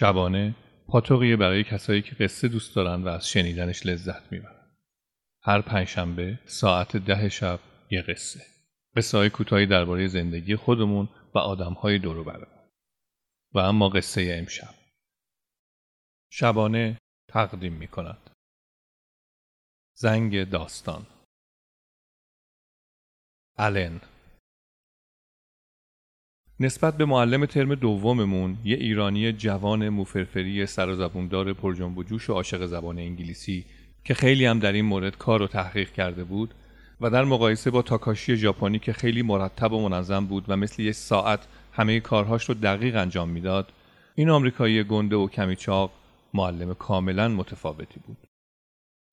شبانه پاتوقیه برای کسایی که قصه دوست دارن و از شنیدنش لذت می‌برن. هر پنجشنبه ساعت ده شب یه قصه. قصه های کوتاهی درباره زندگی خودمون و آدمهای دور برمون. و اما قصه امشب. شبانه تقدیم می کند. زنگ داستان آلن نسبت به معلم ترم دوممون یه ایرانی جوان موفرفری سر و زبوندار پرجنب و جوش و عاشق زبان انگلیسی که خیلی هم در این مورد کار و تحقیق کرده بود و در مقایسه با تاکاشی ژاپنی که خیلی مرتب و منظم بود و مثل یک ساعت همه کارهاش رو دقیق انجام می‌داد این آمریکایی گنده و کمی چاق معلم کاملا متفاوتی بود.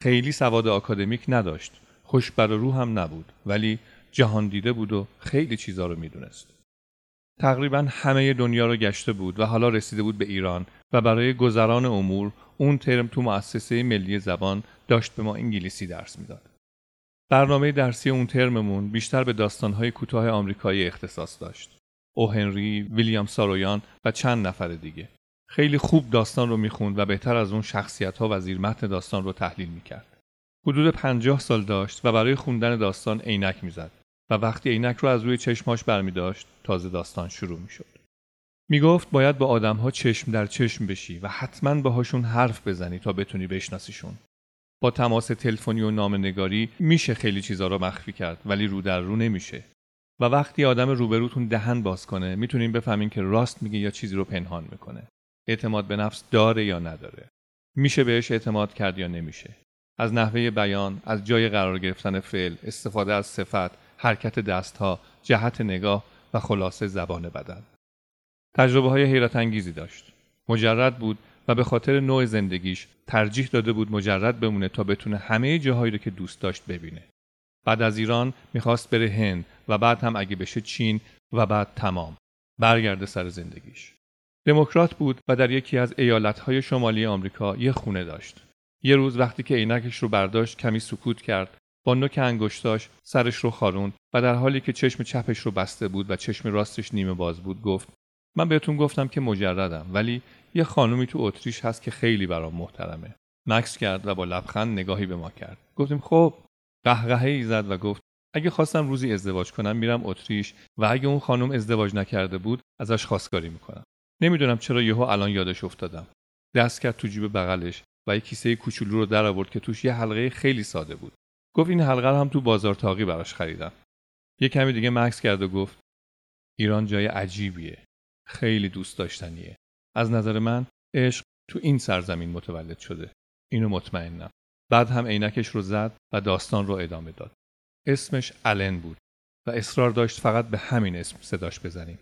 خیلی سواد آکادمیک نداشت خوشبر و رو هم نبود ولی جهان دیده بود و خیلی چیزا رو می‌دونست. تقریبا همه دنیا رو گشته بود و حالا رسیده بود به ایران و برای گذران امور اون ترم تو مؤسسه ملی زبان داشت به ما انگلیسی درس می‌داد. برنامه درسی اون ترممون بیشتر به داستانهای کوتاه آمریکایی اختصاص داشت. او هنری، ویلیام سارویان و چند نفر دیگه. خیلی خوب داستان رو می‌خوند و بهتر از اون شخصیت ها و زیر متن داستان رو تحلیل می‌کرد. حدود پنجاه سال داشت و برای خوندن داستان عینک می‌زد و وقتی عینک رو از روی چشماش برمی داشت تازه داستان شروع می شد. می گفت باید با آدمها چشم در چشم بشی و حتما باهاشون حرف بزنی تا بتونی بشناسیشون. با تماس تلفنی و نگاری میشه خیلی چیزا رو مخفی کرد ولی رو در رو نمیشه. و وقتی آدم روبروتون دهن باز کنه می‌تونین بفهمین که راست میگه یا چیزی رو پنهان می‌کنه. اعتماد به نفس داره یا نداره. میشه بهش اعتماد کرد یا نمیشه. از نحوه بیان، از جای قرار گرفتن فعل، استفاده از صفت، حرکت دستها، جهت نگاه و خلاصه زبان بدن. تجربه های حیرت انگیزی داشت. مجرد بود و به خاطر نوع زندگیش ترجیح داده بود مجرد بمونه تا بتونه همه جاهایی رو که دوست داشت ببینه. بعد از ایران می‌خواست بره هند و بعد هم اگه بشه چین و بعد تمام. برگرده سر زندگیش. دموکرات بود و در یکی از ایالتهای شمالی آمریکا یه خونه داشت. یه روز وقتی که عینکش رو برداشت کمی سکوت کرد با نوک انگشتاش سرش رو خاروند و در حالی که چشم چپش رو بسته بود و چشم راستش نیمه باز بود گفت من بهتون گفتم که مجردم ولی یه خانومی تو اتریش هست که خیلی برام محترمه. مکس کرد و با لبخند نگاهی به ما کرد. گفتیم خب. قهقهه ای زد و گفت اگه خواستم روزی ازدواج کنم میرم اتریش و اگه اون خانم ازدواج نکرده بود ازش خواستگاری می‌کنم. نمی‌دونم چرا یهو الان یادش افتادم. دست کرد تو جیب بغلش و یه کیسه کوچولو رو در آورد که توش یه حلقه خیلی ساده بود. گفت این حلقه هم تو بازار تاقی براش خریدم. یه کمی دیگه مکس کرد و گفت ایران جای عجیبیه. خیلی دوست داشتنیه. از نظر من عشق تو این سرزمین متولد شده. اینو مطمئنم. بعد هم عینکش رو زد و داستان رو ادامه داد. اسمش الن بود و اصرار داشت فقط به همین اسم صداش بزنیم.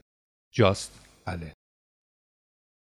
جاست الن